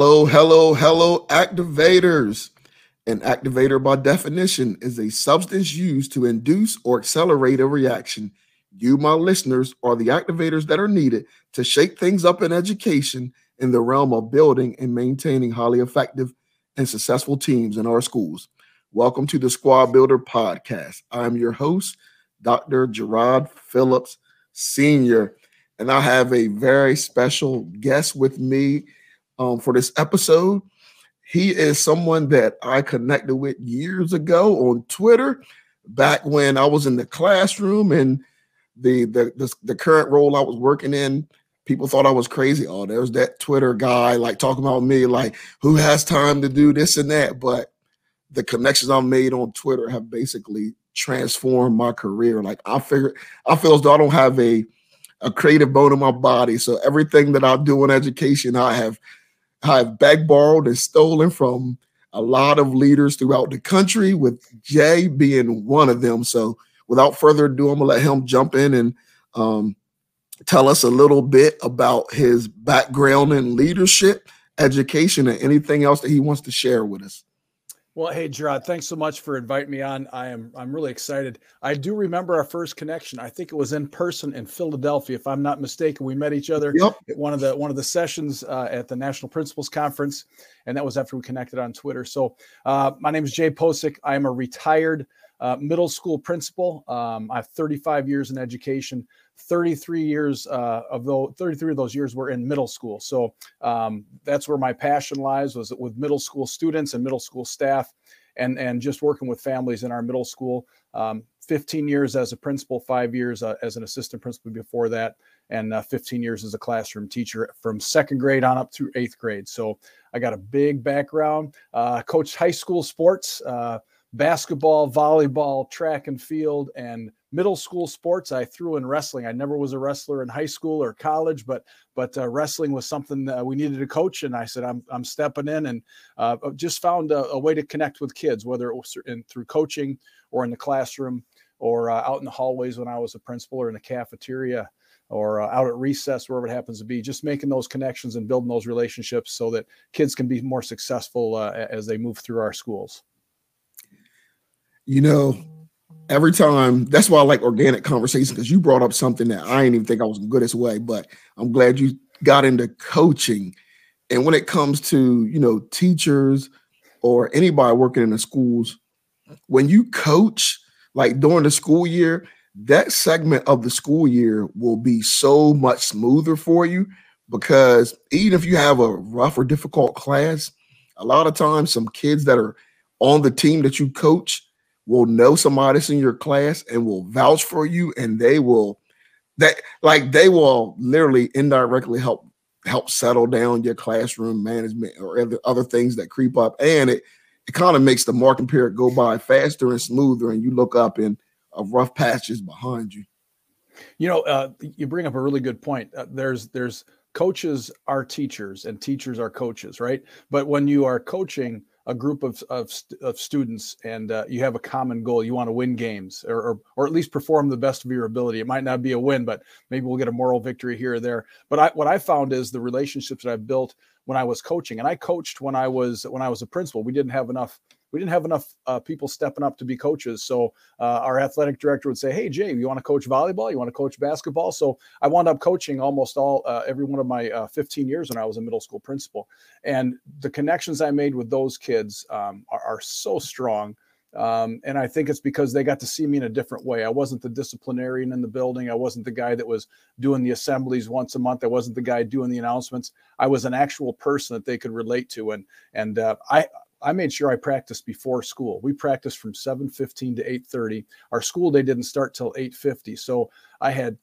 Hello, hello, hello, activators. An activator, by definition, is a substance used to induce or accelerate a reaction. You, my listeners, are the activators that are needed to shake things up in education in the realm of building and maintaining highly effective and successful teams in our schools. Welcome to the Squad Builder Podcast. I'm your host, Dr. Gerard Phillips Sr., and I have a very special guest with me um, for this episode. He is someone that I connected with years ago on Twitter, back when I was in the classroom and the the the, the current role I was working in. People thought I was crazy. Oh, there's that Twitter guy like talking about me, like who has time to do this and that. But the connections I've made on Twitter have basically transformed my career. Like I figure, I feel as though I don't have a a creative bone in my body. So everything that I do in education, I have I've back borrowed and stolen from a lot of leaders throughout the country, with Jay being one of them. So, without further ado, I'm gonna let him jump in and um, tell us a little bit about his background in leadership, education, and anything else that he wants to share with us. Well, hey Gerard, thanks so much for inviting me on. I am I'm really excited. I do remember our first connection. I think it was in person in Philadelphia, if I'm not mistaken. We met each other yep. at one of the one of the sessions uh, at the National Principals Conference, and that was after we connected on Twitter. So, uh, my name is Jay Posick. I am a retired uh, middle school principal. Um, I have 35 years in education. 33 years uh, of those 33 of those years were in middle school. So um, that's where my passion lies was with middle school students and middle school staff and and just working with families in our middle school. Um, 15 years as a principal five years uh, as an assistant principal before that and uh, 15 years as a classroom teacher from second grade on up through eighth grade. So i got a big background uh, coached high school sports uh, basketball volleyball track and field and middle school sports i threw in wrestling. I never was a wrestler in high school or college but but uh, wrestling was something that we needed a coach and i said i'm, I'm stepping in and uh, just found a, a, way to connect with kids whether it was in, through coaching or in the classroom or uh, out in the hallways when i was a principal or in the cafeteria or uh, out at recess wherever it happens to be just making those connections and building those relationships so that kids can be more successful uh, as they move through our schools. You know every time that's why I like organic conversation because you brought up something that I didn't even think I was good as way, but I'm glad you got into coaching. And when it comes to you know teachers or anybody working in the schools, when you coach like during the school year, that segment of the school year will be so much smoother for you because even if you have a rough or difficult class, a lot of times some kids that are on the team that you coach will know somebody in your class and will vouch for you and they will that like they will literally indirectly help help settle down your classroom management or other, other things that creep up and it it kind of makes the marking period go by faster and smoother and you look up and a rough patches behind you. You know uh, you bring up a really good point. Uh, there's there's coaches are teachers and teachers are coaches right? But when you are coaching a group of, of, of students and uh, you have a common goal. You want to win games or, or, or at least perform the best of your ability. It might not be a win but maybe we'll get a moral victory here or there. But I, what i found is the relationships that i've built when i was coaching and i coached when i was when i was a principal. We didn't have enough we didn't have enough uh, people stepping up to be coaches. So uh, our athletic director would say, "Hey, Jay, you want to coach volleyball? You want to coach basketball?" So I wound up coaching almost all uh, every one of my uh, 15 years when I was a middle school principal, and the connections I made with those kids um, are, are, so strong. Um, and I think it's because they got to see me in a different way. I wasn't the disciplinarian in the building. I wasn't the guy that was doing the assemblies once a month. I wasn't the guy doing the announcements. I was an actual person that they could relate to. And and uh, I I made sure I practiced before school. We practiced from 7:15 to 8:30. Our school day didn't start till 8:50. So I had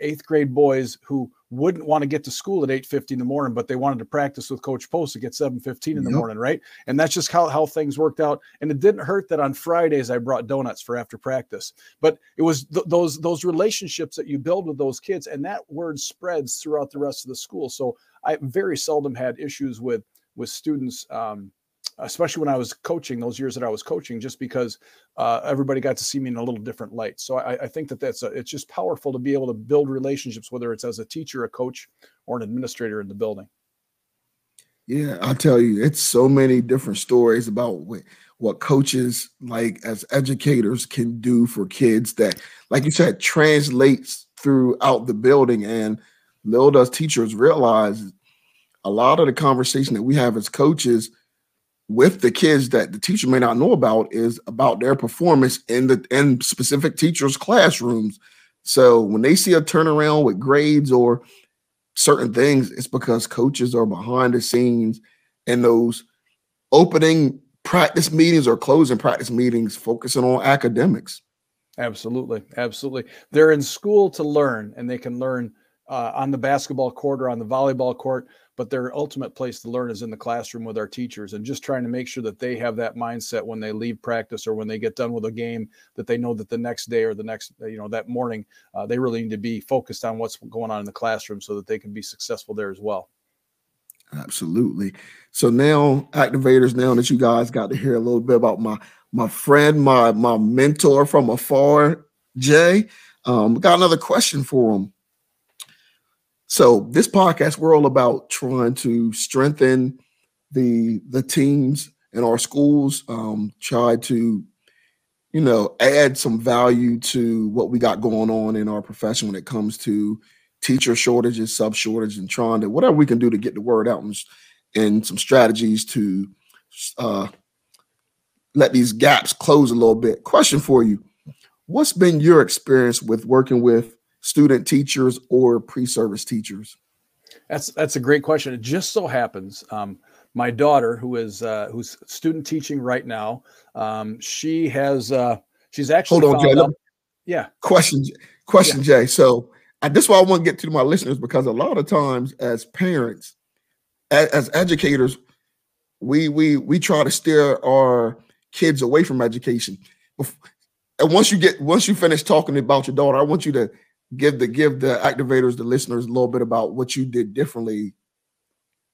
eighth grade boys who wouldn't want to get to school at 8.50 in the morning but they wanted to practice with coach post at 7.15 in the yep. morning right and that's just how, how things worked out and it didn't hurt that on fridays i brought donuts for after practice but it was th- those those relationships that you build with those kids and that word spreads throughout the rest of the school so i very seldom had issues with with students um, especially when I was coaching those years that I was coaching, just because uh, everybody got to see me in a little different light. So I, I think that that's a, it's just powerful to be able to build relationships, whether it's as a teacher, a coach, or an administrator in the building. Yeah, I'll tell you, it's so many different stories about what, what coaches like as educators can do for kids that, like you said, translates throughout the building. And little does teachers realize a lot of the conversation that we have as coaches with the kids that the teacher may not know about is about their performance in the in specific teachers' classrooms. So when they see a turnaround with grades or certain things, it's because coaches are behind the scenes in those opening practice meetings or closing practice meetings focusing on academics. Absolutely. Absolutely. They're in school to learn and they can learn uh, on the basketball court or on the volleyball court but their ultimate place to learn is in the classroom with our teachers and just trying to make sure that they have that mindset when they leave practice or when they get done with a game that they know that the next day or the next you know that morning uh, they really need to be focused on what's going on in the classroom so that they can be successful there as well. Absolutely. So now activators now that you guys got to hear a little bit about my my friend my my mentor from afar jay um got another question for him so this podcast, we're all about trying to strengthen the the teams in our schools, um, try to, you know, add some value to what we got going on in our profession when it comes to teacher shortages, sub shortage, and trying to whatever we can do to get the word out and, and some strategies to uh, let these gaps close a little bit. Question for you: What's been your experience with working with student teachers or pre-service teachers? That's that's a great question. It just so happens um, my daughter, who is uh, who's student teaching right now, um, she has uh, she's actually hold on, Jay. Out, yeah. Question, question, yeah. Jay. So I, this is why I want to get to my listeners because a lot of times as parents, as, as educators, we we we try to steer our kids away from education. And once you get once you finish talking about your daughter, I want you to give the give the activators, the listeners, a little bit about what you did differently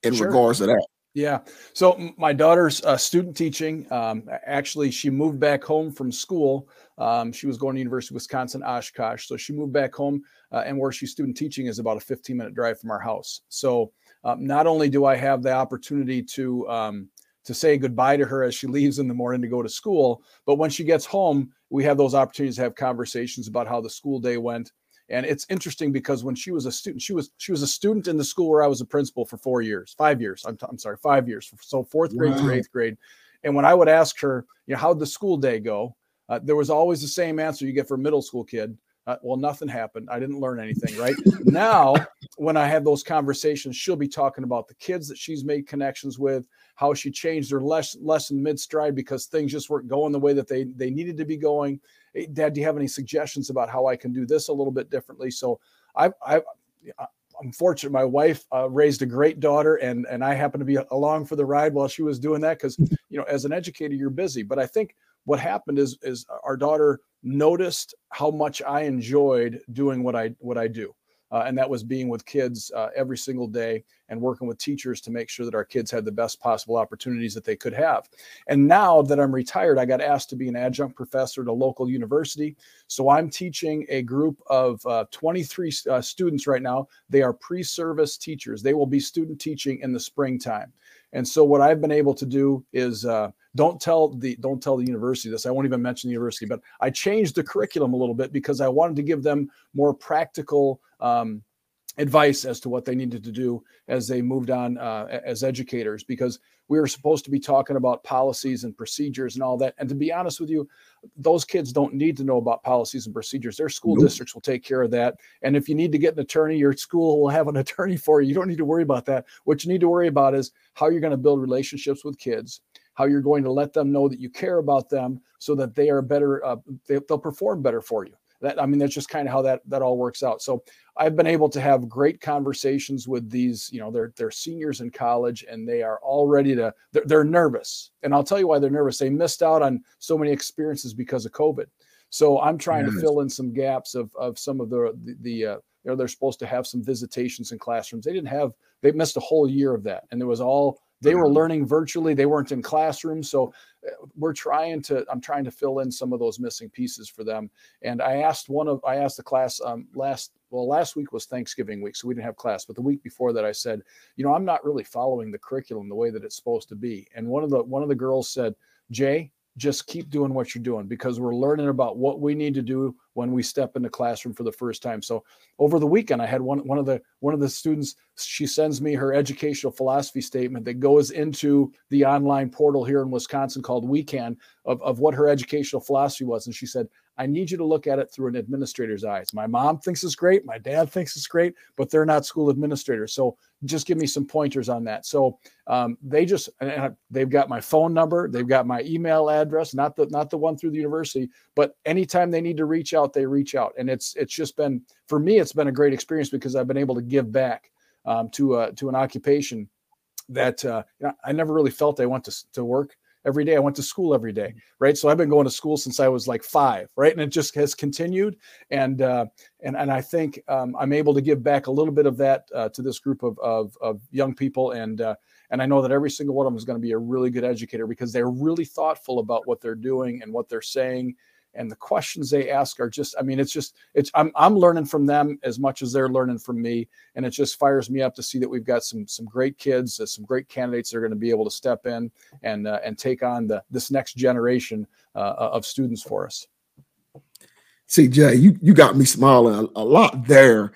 in sure. regards to that. Yeah. So my daughter's uh, student teaching. Um, actually, she moved back home from school. Um, she was going to University of Wisconsin Oshkosh, so she moved back home, uh, and where she's student teaching is about a 15 minute drive from our house. So um, not only do I have the opportunity to um, to say goodbye to her as she leaves in the morning to go to school, but when she gets home, we have those opportunities to have conversations about how the school day went and it's interesting because when she was a student, she was she was a student in the school where I was a principal for four years, five years. I'm, t- I'm sorry, five years. So fourth grade wow. through eighth grade. And when I would ask her, you know, how'd the school day go? Uh, there was always the same answer you get for a middle school kid. Uh, well, nothing happened. I didn't learn anything, right? now, when I have those conversations, she'll be talking about the kids that she's made connections with, how she changed her lesson, lesson mid stride because things just weren't going the way that they, they needed to be going hey, Dad, do you have any suggestions about how I can do this a little bit differently? So I, I, I'm fortunate. My wife uh, raised a great daughter, and and I happened to be along for the ride while she was doing that because you know, as an educator, you're busy. But I think what happened is is our daughter noticed how much I enjoyed doing what I what I do uh, and that was being with kids uh, every single day and working with teachers to make sure that our kids had the best possible opportunities that they could have. And now that I'm retired, I got asked to be an adjunct professor at a local university. So I'm teaching a group of uh, 23 uh, students right now. They are pre service teachers, they will be student teaching in the springtime. And so what I've been able to do is uh, don't tell the don't tell the university this. I won't even mention the university, but I changed the curriculum a little bit because I wanted to give them more practical um, advice as to what they needed to do as they moved on uh, as educators because we were supposed to be talking about policies and procedures and all that. And to be honest with you those kids don't need to know about policies and procedures. Their school nope. districts will take care of that. And if you need to get an attorney your school will have an attorney for you. You don't need to worry about that. What you need to worry about is how you're going to build relationships with kids how you're going to let them know that you care about them so that they are better uh, they, they'll perform better for you. That i mean that's just kind of how that that all works out. So i've been able to have great conversations with these you know they're they're seniors in college and they are all ready to they're, they're nervous. And i'll tell you why they're nervous. They missed out on so many experiences because of covid. So i'm trying yes. to fill in some gaps of of some of the the, the uh, you know they're supposed to have some visitations in classrooms. They didn't have they missed a whole year of that and there was all they were learning virtually. They weren't in classrooms. So uh, we're trying to i'm trying to fill in some of those missing pieces for them. And i asked one of i asked the class um, last well last week was thanksgiving week so we didn't have class. But the week before that i said you know i'm not really following the curriculum the way that it's supposed to be. And one of the one of the girls said jay just keep doing what you're doing because we're learning about what we need to do when we step in the classroom for the first time. So over the weekend, I had one one of the one of the students. She sends me her educational philosophy statement that goes into the online portal here in Wisconsin called WeCan of, of what her educational philosophy was, and she said, I need you to look at it through an administrator's eyes. My mom thinks it's great. My dad thinks it's great, but they're not school administrators. So just give me some pointers on that. So um, they just they've got my phone number, they've got my email address, not the not the one through the university, but anytime they need to reach out, they reach out. And it's it's just been for me, it's been a great experience because I've been able to give back um, to uh, to an occupation that uh, I never really felt I went to to work every day. I went to school every day, right? So I've been going to school since I was like five, right? And it just has continued. And uh, and and I think um, I'm able to give back a little bit of that uh, to this group of of, of young people. And uh, and I know that every single one of them is going to be a really good educator because they're really thoughtful about what they're doing and what they're saying and the questions they ask are just i mean it's just it's i'm, I'm learning from them as much as they're learning from me. And it just fires me up to see that we've got some some great kids uh, some great candidates that are going to be able to step in and uh, and take on the this next generation uh, of students for us. See jay you you got me smiling a, a lot there.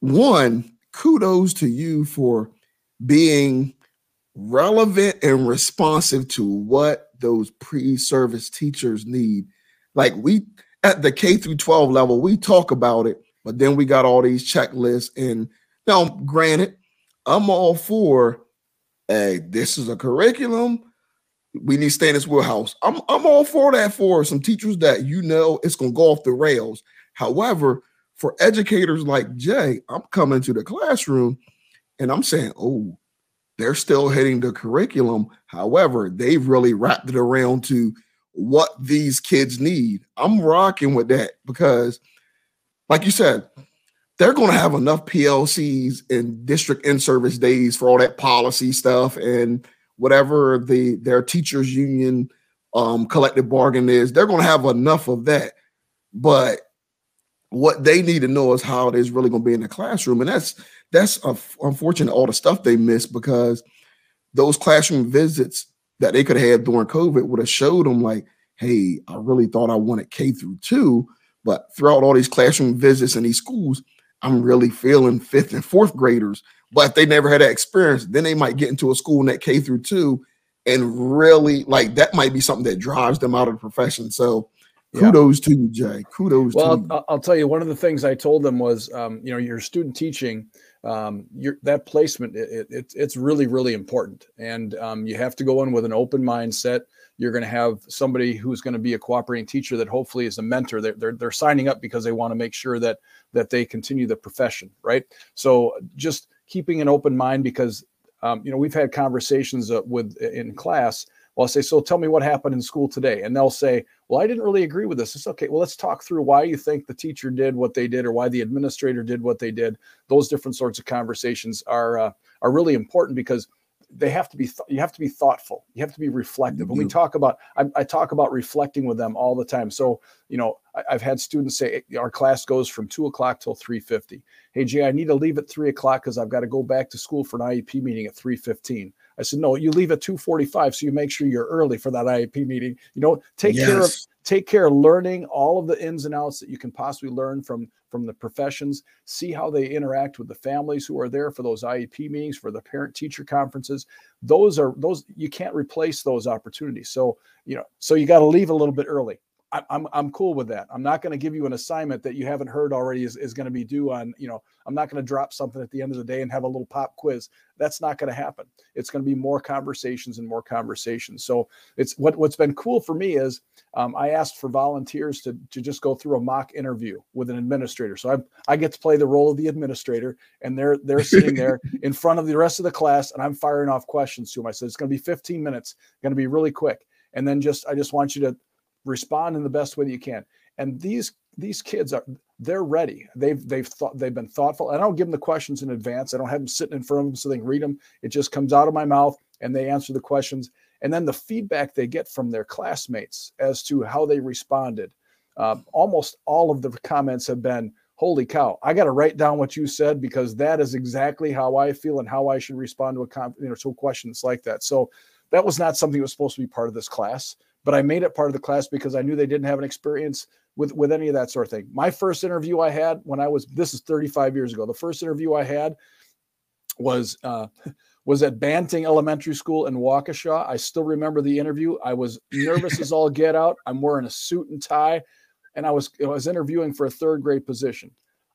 One kudos to you for being relevant and responsive to what those pre-service teachers need like we at the K through 12 level, we talk about it, but then we got all these checklists. And now, granted, I'm all for, hey, this is a curriculum. We need to stay in this wheelhouse. I'm I'm all for that for some teachers that you know it's gonna go off the rails. However, for educators like Jay, I'm coming to the classroom and I'm saying, oh, they're still hitting the curriculum. However, they've really wrapped it around to what these kids need. I'm rocking with that because, like you said, they're going to have enough PLCs and district in service days for all that policy stuff and whatever the their teachers union um, collective bargain is. They're going to have enough of that, but what they need to know is how it is really going to be in the classroom, and that's that's unfortunate all the stuff they miss because those classroom visits that they could have had during COVID would have showed them like, hey, I really thought I wanted K through two, but throughout all these classroom visits in these schools, I'm really feeling fifth and fourth graders. But if they never had that experience, then they might get into a school in that K through two and really like that might be something that drives them out of the profession. So kudos yeah. to you, Jay. Kudos. Well, I'll, I'll, tell you one of the things I told them was, um, you know, your student teaching um, that placement it, it, it's really really important. And um, you have to go in with an open mindset. You're going to have somebody who's going to be a cooperating teacher that hopefully is a mentor. They're, they're, they're signing up because they want to make sure that that they continue the profession right? So just keeping an open mind because um, you know we've had conversations uh, with in class well, I'll say, so tell me what happened in school today. And they'll say, well, I didn't really agree with this. It's okay. Well, let's talk through why you think the teacher did what they did or why the administrator did what they did. Those different sorts of conversations are uh, are really important because they have to be th- you have to be thoughtful. You have to be reflective. When we talk about I, I, talk about reflecting with them all the time. So you know I, have had students say our class goes from two o'clock till 3.50 hey jay i need to leave at three o'clock because i've got to go back to school for an iep meeting at 3.15 I said, no, you leave at 2:45, so you make sure you're early for that IEP meeting. You know, take yes. care of take care of learning all of the ins and outs that you can possibly learn from from the professions see how they interact with the families who are there for those iep meetings for the parent teacher conferences those are those you can't replace those opportunities so you know so you got to leave a little bit early I, I'm I'm cool with that. I'm not going to give you an assignment that you haven't heard already is, is going to be due on, you know, I'm not going to drop something at the end of the day and have a little pop quiz. That's not going to happen. It's going to be more conversations and more conversations. So it's what what's been cool for me is um, I asked for volunteers to to just go through a mock interview with an administrator. So I I get to play the role of the administrator, and they're they're sitting there in front of the rest of the class, and I'm firing off questions to them. I said it's going to be 15 minutes, going to be really quick, and then just I just want you to respond in the best way that you can. And these these kids are they're ready. They've they've thought they've been thoughtful. And I don't give them the questions in advance. I don't have them sitting in front of them so they can read them. It just comes out of my mouth and they answer the questions. And then the feedback they get from their classmates as to how they responded. Uh, almost all of the comments have been, "Holy cow! I got to write down what you said because that is exactly how I feel and how I should respond to a you know to questions like that." So that was not something that was supposed to be part of this class but I made it part of the class because I knew they didn't have an experience with with any of that sort of thing. My first interview I had when I was this is 35 years ago. The first interview I had was uh, was at Banting Elementary School in Waukesha. I still remember the interview. I was nervous as all get out. I'm wearing a suit and tie, and I was I was interviewing for a third grade position.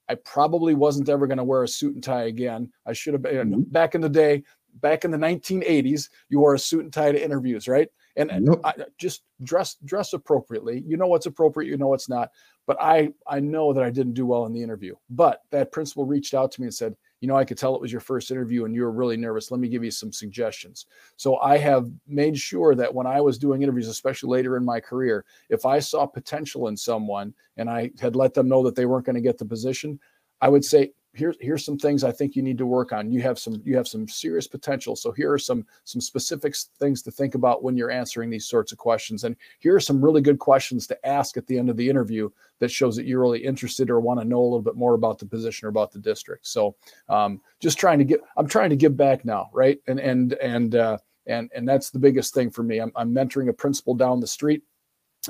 I probably wasn't ever going to wear a suit and tie again. I should have been mm-hmm. back in the day, back in the 1980s. You wore a suit and tie to interviews, right? And nope. I, just dress dress appropriately. You know what's appropriate, you know what's not. But I I know that I didn't do well in the interview. But that principal reached out to me and said, you know, I could tell it was your first interview and you were really nervous. Let me give you some suggestions. So I have made sure that when I was doing interviews, especially later in my career, if I saw potential in someone and I had let them know that they weren't going to get the position, I would say, here's here's some things I think you need to work on. You have some you have some serious potential. So here are some some specific things to think about when you're answering these sorts of questions. And here are some really good questions to ask at the end of the interview that shows that you're really interested or want to know a little bit more about the position or about the district. So um, just trying to get I'm trying to give back now, right? And and and uh, and and that's the biggest thing for me. I'm, I'm mentoring a principal down the street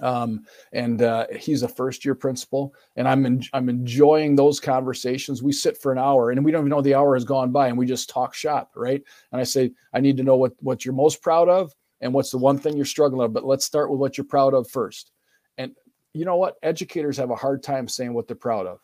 um, and uh, he's a first year principal and I'm en- I'm enjoying those conversations. We sit for an hour and we don't even know the hour has gone by and we just talk shop right? And I say I need to know what what you're most proud of and what's the one thing you're struggling with but let's start with what you're proud of first. And you know what? Educators have a hard time saying what they're proud of.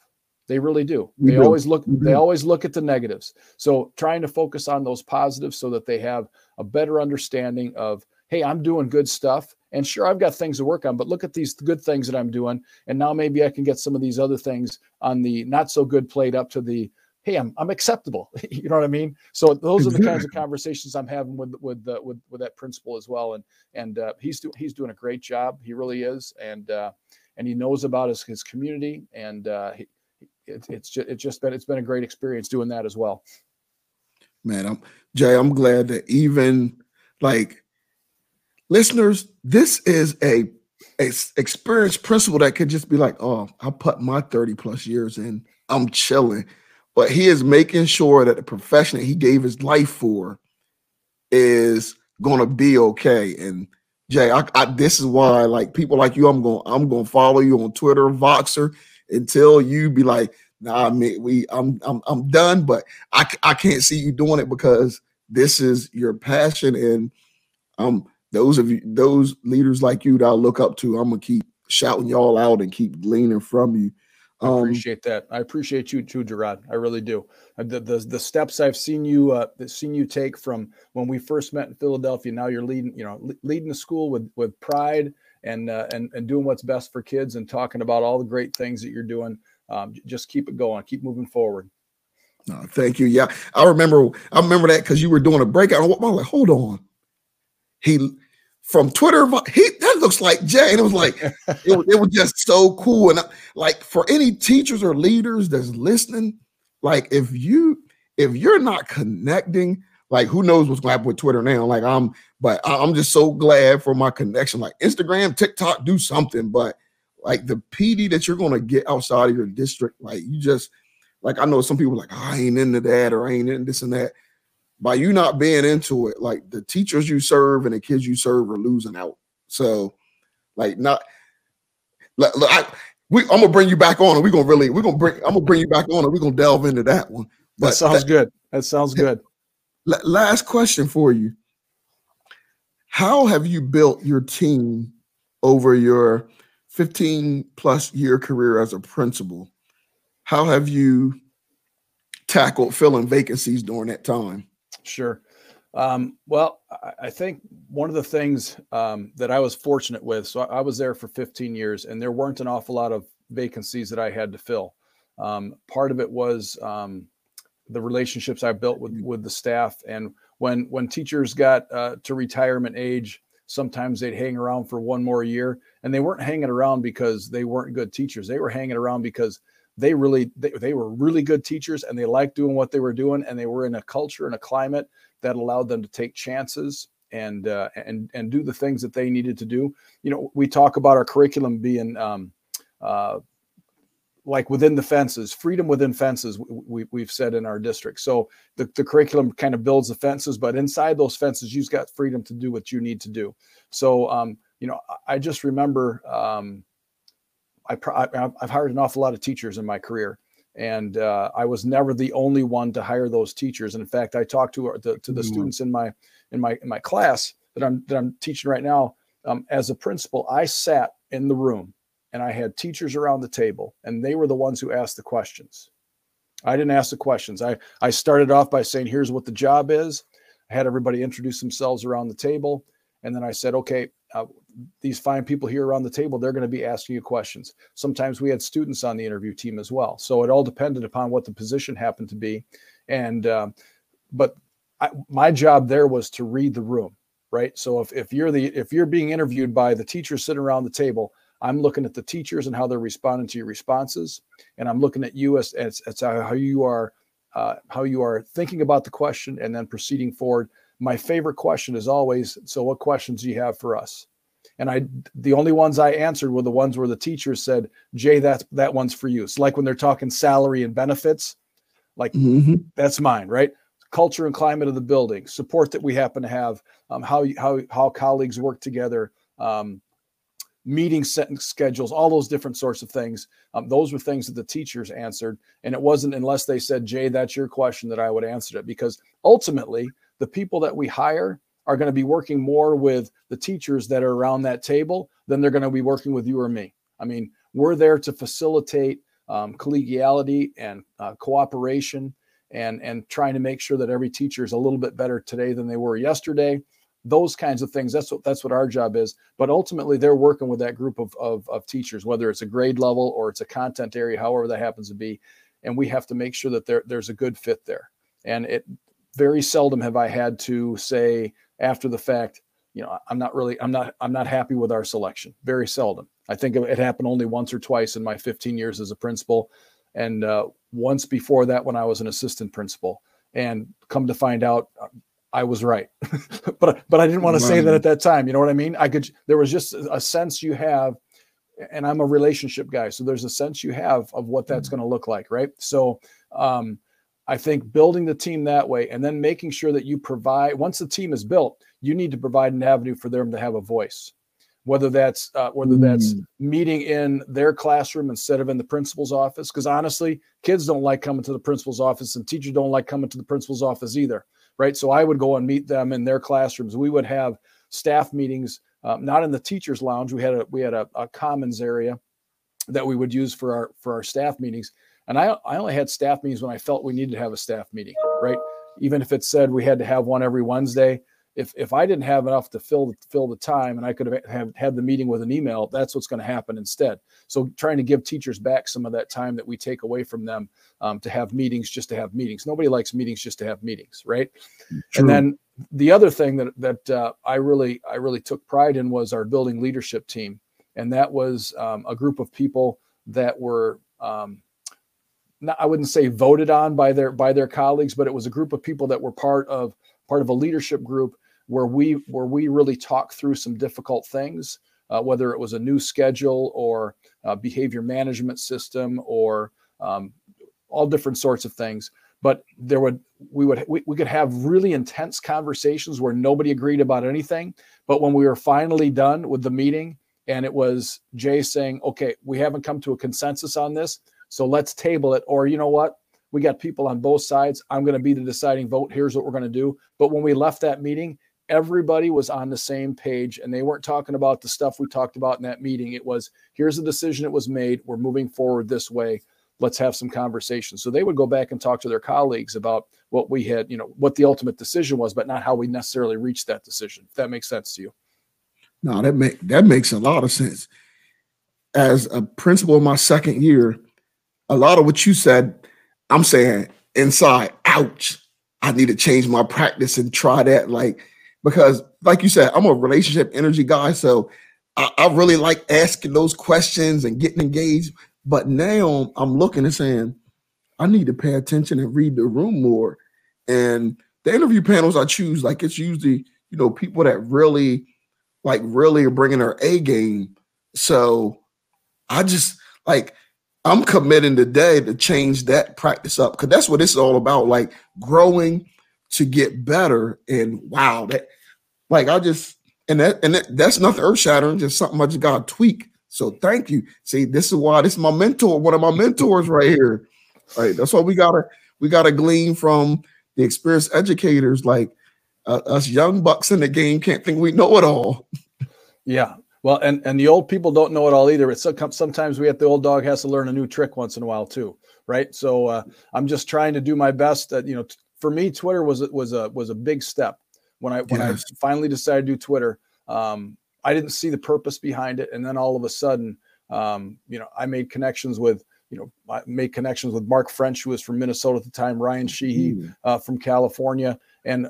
They really do. They do. always look they always look at the negatives. So trying to focus on those positives so that they have a better understanding of hey i'm doing good stuff and sure, I've got things to work on, but look at these good things that I'm doing. And now maybe I can get some of these other things on the not so good plate up to the, hey, I'm, I'm acceptable. you know what I mean? So those are the kinds of conversations I'm having with with uh, with with that principal as well. And and uh, he's doing he's doing a great job. He really is. And uh, and he knows about his his community. And uh, he, it, it's just it's just been it's been a great experience doing that as well. Man, I'm Jay. I'm glad that even like listeners, this is a, a experienced principal that could just be like, oh, I put my 30 plus years in, I'm chilling. But he is making sure that the profession that he gave his life for is gonna be okay. And Jay, I, I, this is why like people like you, I'm going, I'm gonna follow you on Twitter, Voxer, until you be like, nah, I mean, we, I'm, I'm, I'm done. But I, I can't see you doing it because this is your passion, and I'm those of you, those leaders like you that I look up to, I'm gonna keep shouting y'all out and keep gleaning from you. Um, I appreciate that. I appreciate you too, Gerard. I really do. Uh, the, the, the steps I've seen you uh, seen you take from when we first met in Philadelphia. Now you're leading, you know, leading the school with with pride and uh, and and doing what's best for kids and talking about all the great things that you're doing. Um, just keep it going. Keep moving forward. No, thank you. Yeah, I remember. I remember that because you were doing a breakout. I'm like, hold on he from Twitter, he that looks like Jay. And it was like, it, it, was just so cool. And like for any teachers or leaders that's listening, like if you if you're not connecting, like who knows what's to happen with Twitter now? Like I'm, but I'm just so glad for my connection. Like Instagram, TikTok, do something. But like the PD that you're to get outside of your district, like you just like I know some people like oh, I ain't into that or I ain't in this and that by you not being into it, like the teachers you serve and the kids you serve are losing out. So, like, not. Like, I, we, I'm gonna bring you back on, and we're gonna really, we're gonna bring, I'm gonna bring you back on, and we're gonna delve into that one. But that sounds that, good. That sounds good. Last question for you: How have you built your team over your 15 plus year career as a principal? How have you tackled filling vacancies during that time? Sure. Um, well, I think one of the things um, that I was fortunate with, so I was there for 15 years, and there weren't an awful lot of vacancies that I had to fill. Um, part of it was um, the relationships I built with with the staff, and when when teachers got uh, to retirement age, sometimes they'd hang around for one more year, and they weren't hanging around because they weren't good teachers. They were hanging around because they really they, they were really good teachers and they liked doing what they were doing and they were in a culture and a climate that allowed them to take chances and uh, and and do the things that they needed to do. You know, we talk about our curriculum being um, uh, like within the fences, freedom within fences. We, have said in our district. So the, the curriculum kind of builds the fences, but inside those fences, you've got freedom to do what you need to do. So um, you know, I just remember um, I, I've hired an awful lot of teachers in my career and uh, I was never the only one to hire those teachers. And in fact, I talked to the, to the mm-hmm. students in my in my in my class that I'm that I'm teaching right now. Um, as a principal, I sat in the room and I had teachers around the table, and they were the ones who asked the questions. I didn't ask the questions. I I started off by saying, "Here's what the job is." I had everybody introduce themselves around the table, and then I said, "Okay, uh, these fine people here around the table, they're going to be asking you questions. Sometimes we had students on the interview team as well. So it all depended upon what the position happened to be. And, uh, but I, my job there was to read the room, right? So if, if you're the, if you're being interviewed by the teachers sitting around the table, I'm looking at the teachers and how they're responding to your responses. And I'm looking at you as, as, as how you are, uh, how you are thinking about the question and then proceeding forward. My favorite question is always, so what questions do you have for us? and I the only ones I answered were the ones where the teacher said, "Jay, that that one's for you." It's like when they're talking salary and benefits, like mm-hmm. that's mine, right? Culture and climate of the building, support that we happen to have, um, how how how colleagues work together, um, meeting schedules, all those different sorts of things. Um, those were things that the teachers answered, and it wasn't unless they said, "Jay, that's your question," that I would answer it because ultimately the people that we hire are going to be working more with the teachers that are around that table than they're going to be working with you or me. I mean, we're there to facilitate um, collegiality and uh, cooperation and and trying to make sure that every teacher is a little bit better today than they were yesterday. Those kinds of things that's what that's what our job is. But ultimately they're working with that group of, of, of teachers whether it's a grade level or it's a content area however that happens to be. And we have to make sure that there, there's a good fit there. And it very seldom have i had to say after the fact, you know, I'm not really, I'm not, I'm not happy with our selection. Very seldom. I think it happened only once or twice in my 15 years as a principal, and uh, once before that when I was an assistant principal. And come to find out, I was right, but but I didn't want to say that at that time. You know what I mean? I could. There was just a sense you have, and I'm a relationship guy, so there's a sense you have of what that's mm-hmm. going to look like, right? So. Um, I think building the team that way and then making sure that you provide, once the team is built, you need to provide an avenue for them to have a voice. Whether that's uh, whether that's mm. meeting in their classroom instead of in the principal's office, because honestly, kids don't like coming to the principal's office, and teachers don't like coming to the principal's office either, right? So I would go and meet them in their classrooms. We would have staff meetings, um, not in the teachers' lounge. We had a we had a, a commons area that we would use for our for our staff meetings and I, I only had staff meetings when I felt we needed to have a staff meeting, right? Even if it said we had to have one every Wednesday. If, if I didn't have enough to fill fill the time and I could have, have had the meeting with an email, that's what's going to happen instead. So trying to give teachers back some of that time that we take away from them um, to have meetings just to have meetings. Nobody likes meetings just to have meetings, right? True. And then the other thing that that uh, I really I really took pride in was our building leadership team, and that was um, a group of people that were um, I wouldn't say voted on by their by their colleagues, but it was a group of people that were part of part of a leadership group where we where we really talked through some difficult things, uh, whether it was a new schedule or behavior management system or um, all different sorts of things. but there would we would we, we could have really intense conversations where nobody agreed about anything but when we were finally done with the meeting and it was jay saying okay we haven't come to a consensus on this so let's table it or you know what we got people on both sides i'm going to be the deciding vote here's what we're going to do but when we left that meeting everybody was on the same page and they weren't talking about the stuff we talked about in that meeting it was here's the decision that was made we're moving forward this way let's have some conversations. So they would go back and talk to their colleagues about what we had, you know, what the ultimate decision was, but not how we necessarily reached that decision. If that makes sense to you. No, that make that makes a lot of sense. As a principal in my second year, a lot of what you said, I'm saying inside, ouch, I need to change my practice and try that. Like, because like you said, I'm a relationship energy guy. So I, I really like asking those questions and getting engaged. But now I'm looking and saying, I need to pay attention and read the room more. And the interview panels I choose, like it's usually, you know, people that really, like, really are bringing their A game. So I just like, I'm committing today to change that practice up because that's what is all about, like growing to get better. And wow, that like I just and that and that, that's nothing earth shattering, just something I just got to tweak so thank you. See, this is why this is my mentor, one of my mentors right here. Right. That's what we gotta we gotta glean from the experienced educators like uh, us young bucks in the game can't think we know it all. Yeah. Well, and and the old people don't know it all either. It's sometimes we have the old dog has to learn a new trick once in a while too, right? So uh, I'm just trying to do my best. That you know, t- for me, Twitter was was a was a big step when I when yes. I finally decided to do Twitter. Um, I didn't see the purpose behind it. And then all of a sudden, um, you know, I made connections with, you know, I made connections with Mark French, who was from Minnesota at the time, Ryan Sheehy mm-hmm. uh, from California, and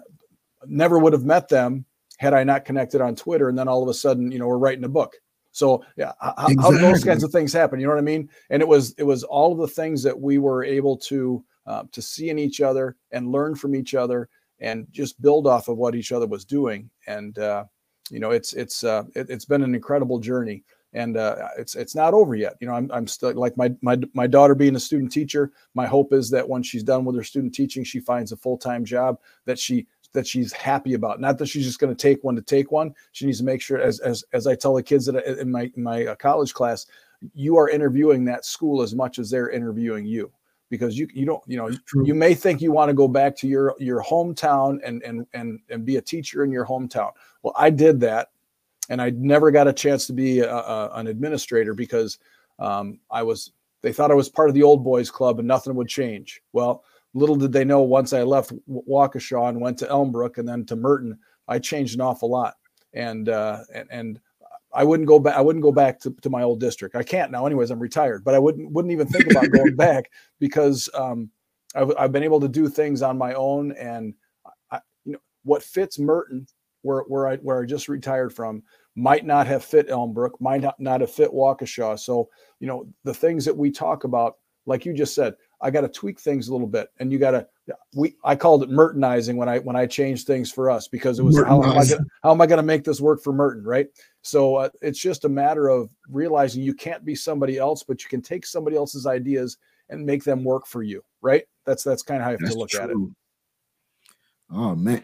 never would have met them had I not connected on Twitter. And then all of a sudden, you know, we're writing a book. So yeah, how, exactly. how do those kinds of things happen? You know what I mean? And it was it was all of the things that we were able to uh, to see in each other and learn from each other and just build off of what each other was doing. And uh, you know, it's it's uh, it, has been an incredible journey, and uh, it's it's not over yet. You know, I'm I'm still like my my my daughter being a student teacher. My hope is that when she's done with her student teaching, she finds a full time job that she that she's happy about. Not that she's just going to take one to take one. She needs to make sure, as as as I tell the kids that in my in my uh, college class, you are interviewing that school as much as they're interviewing you because you you don't you know you may think you want to go back to your your hometown and and and and be a teacher in your hometown well, I did that, and I never got a chance to be a, a, an administrator because um, I was. They thought I was part of the old boys club, and nothing would change. Well, little did they know once I left Waukesha and went to Elmbrook and then to Merton, I changed an awful lot, and uh, and, and I wouldn't go back. I wouldn't go back to, to my old district. I can't now, anyways. I'm retired, but I wouldn't wouldn't even think about going back because um, I've, I've been able to do things on my own, and I, you know what fits Merton where where I where I just retired from might not have fit Elmbrook, might not, not have fit Waukesha. So, you know, the things that we talk about, like you just said, I got to tweak things a little bit. And you got to we I called it Mertonizing when I when I changed things for us because it was how am I gonna, how am I going to make this work for Merton, right? So uh, it's just a matter of realizing you can't be somebody else, but you can take somebody else's ideas and make them work for you, right? That's that's kind of how you have that's to look true. at it. Oh man.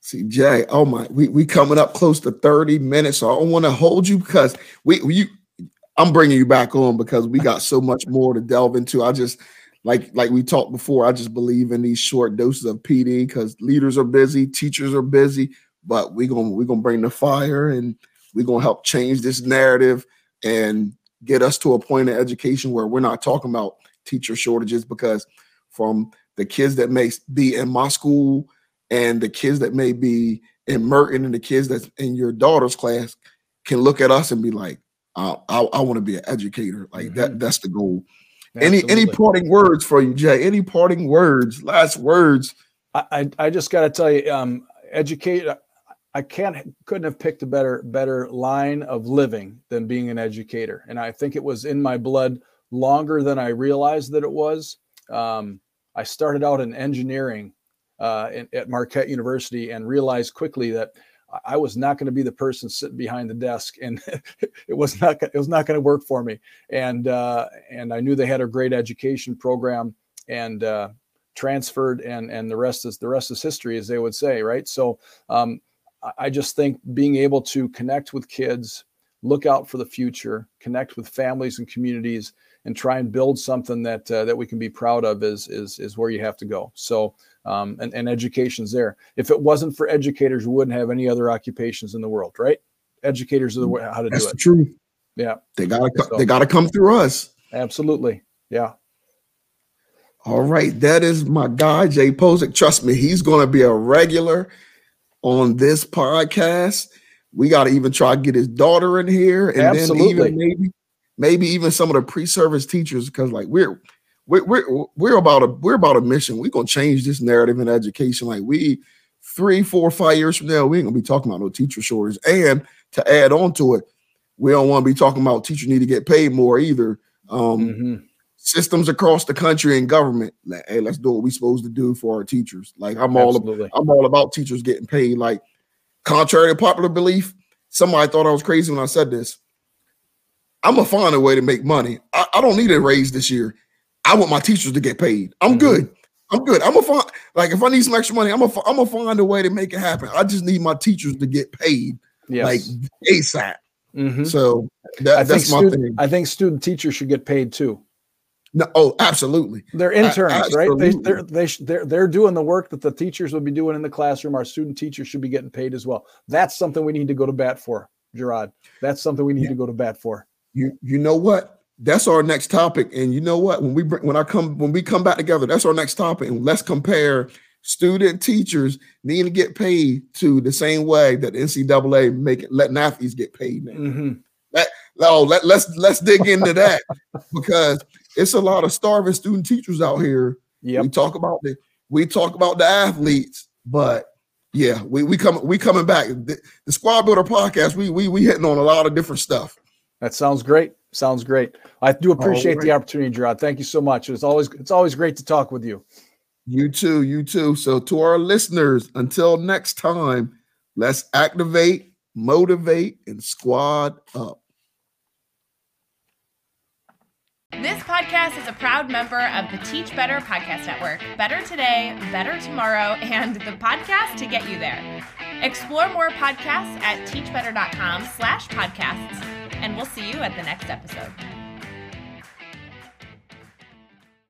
See, Jay, oh my, we we coming up close to 30 minutes. So I don't want to hold you because we you I'm bringing you back on because we got so much more to delve into. I just like like we talked before, I just believe in these short doses of PD because leaders are busy, teachers are busy, but we're gonna we're gonna bring the fire and we're gonna help change this narrative and get us to a point in education where we're not talking about teacher shortages because from the kids that may be in my school and the kids that may be in Merton and the kids that's in your daughter's class can look at us and be like, I, I, I want to be an educator. Like mm-hmm. that, that's the goal. Absolutely. Any any parting words for you, Jay? Any parting words, last words? I I, I just got to tell you, um, educate. I can't couldn't have picked a better better line of living than being an educator, and I think it was in my blood longer than I realized that it was. Um, I started out in engineering uh, in, at Marquette University and realized quickly that I was not going to be the person sitting behind the desk, and it was not it was not going to work for me. And uh, and I knew they had a great education program, and uh, transferred and and the rest is the rest is history as they would say right so um, i just think being able to connect with kids look out for the future connect with families and communities and try and build something that uh, that we can be proud of is is is where you have to go so um, and, and education's there. If it wasn't for educators we wouldn't have any other occupations in the world right? Educators are the way how to That's do it true yeah. They gotta so, they gotta come through us. Absolutely. Yeah. All right, that is my guy, Jay Posick. Trust me, he's going to be a regular on this podcast. We got to even try to get his daughter in here, and Absolutely. then even maybe, maybe even some of the pre-service teachers, because like we're we're we're we're about a we're about a mission. We're gonna change this narrative in education. Like we three, four, five years from now, we ain't gonna be talking about no teacher shortage. And to add on to it, we don't want to be talking about teachers need to get paid more either. Um, mm-hmm systems across the country and government. Like, hey, let's do what we're supposed to do for our teachers. Like I'm all Absolutely. I'm all about teachers getting paid. Like, contrary to popular belief, somebody thought I was crazy when I said this. I'm gonna find a way to make money. I, I don't need a raise this year. I want my teachers to get paid. I'm mm-hmm. good. I'm good. I'm gonna find like if I need some extra money, I'm gonna I'm gonna find a way to make it happen. I just need my teachers to get paid yes. like ASAP. Mm-hmm. So that, that's my student, thing. I think student teachers should get paid too. No, oh, absolutely. They're interns, absolutely. right? They, they're, they they're they're doing the work that the teachers would be doing in the classroom. Our student teachers should be getting paid as well. That's something we need to go to bat for, Gerard. That's something we need yeah. to go to bat for. You you know what? That's our next topic. And you know what? When we bring when I come when we come back together, that's our next topic. And let's compare student teachers need to get paid to the same way that NCAA make it letting athletes get paid now. Mm-hmm. That, oh, let, let's let's dig into that because it's a lot of starving student teachers out here. Yeah, we talk about the we talk about the athletes, but yeah, we we come we coming back. The, the Squad Builder podcast, we we we hitting on a lot of different stuff. That sounds great. Sounds great. I do appreciate right. the opportunity, Gerard. Thank you so much. It's always it's always great to talk with you. You too, you too. So to our listeners, until next time, let's activate, motivate, and squad up. This podcast is a proud member of the Teach Better Podcast Network. Better today, better tomorrow, and the podcast to get you there. Explore more podcasts at teachbetter.com slash podcasts, and we'll see you at the next episode.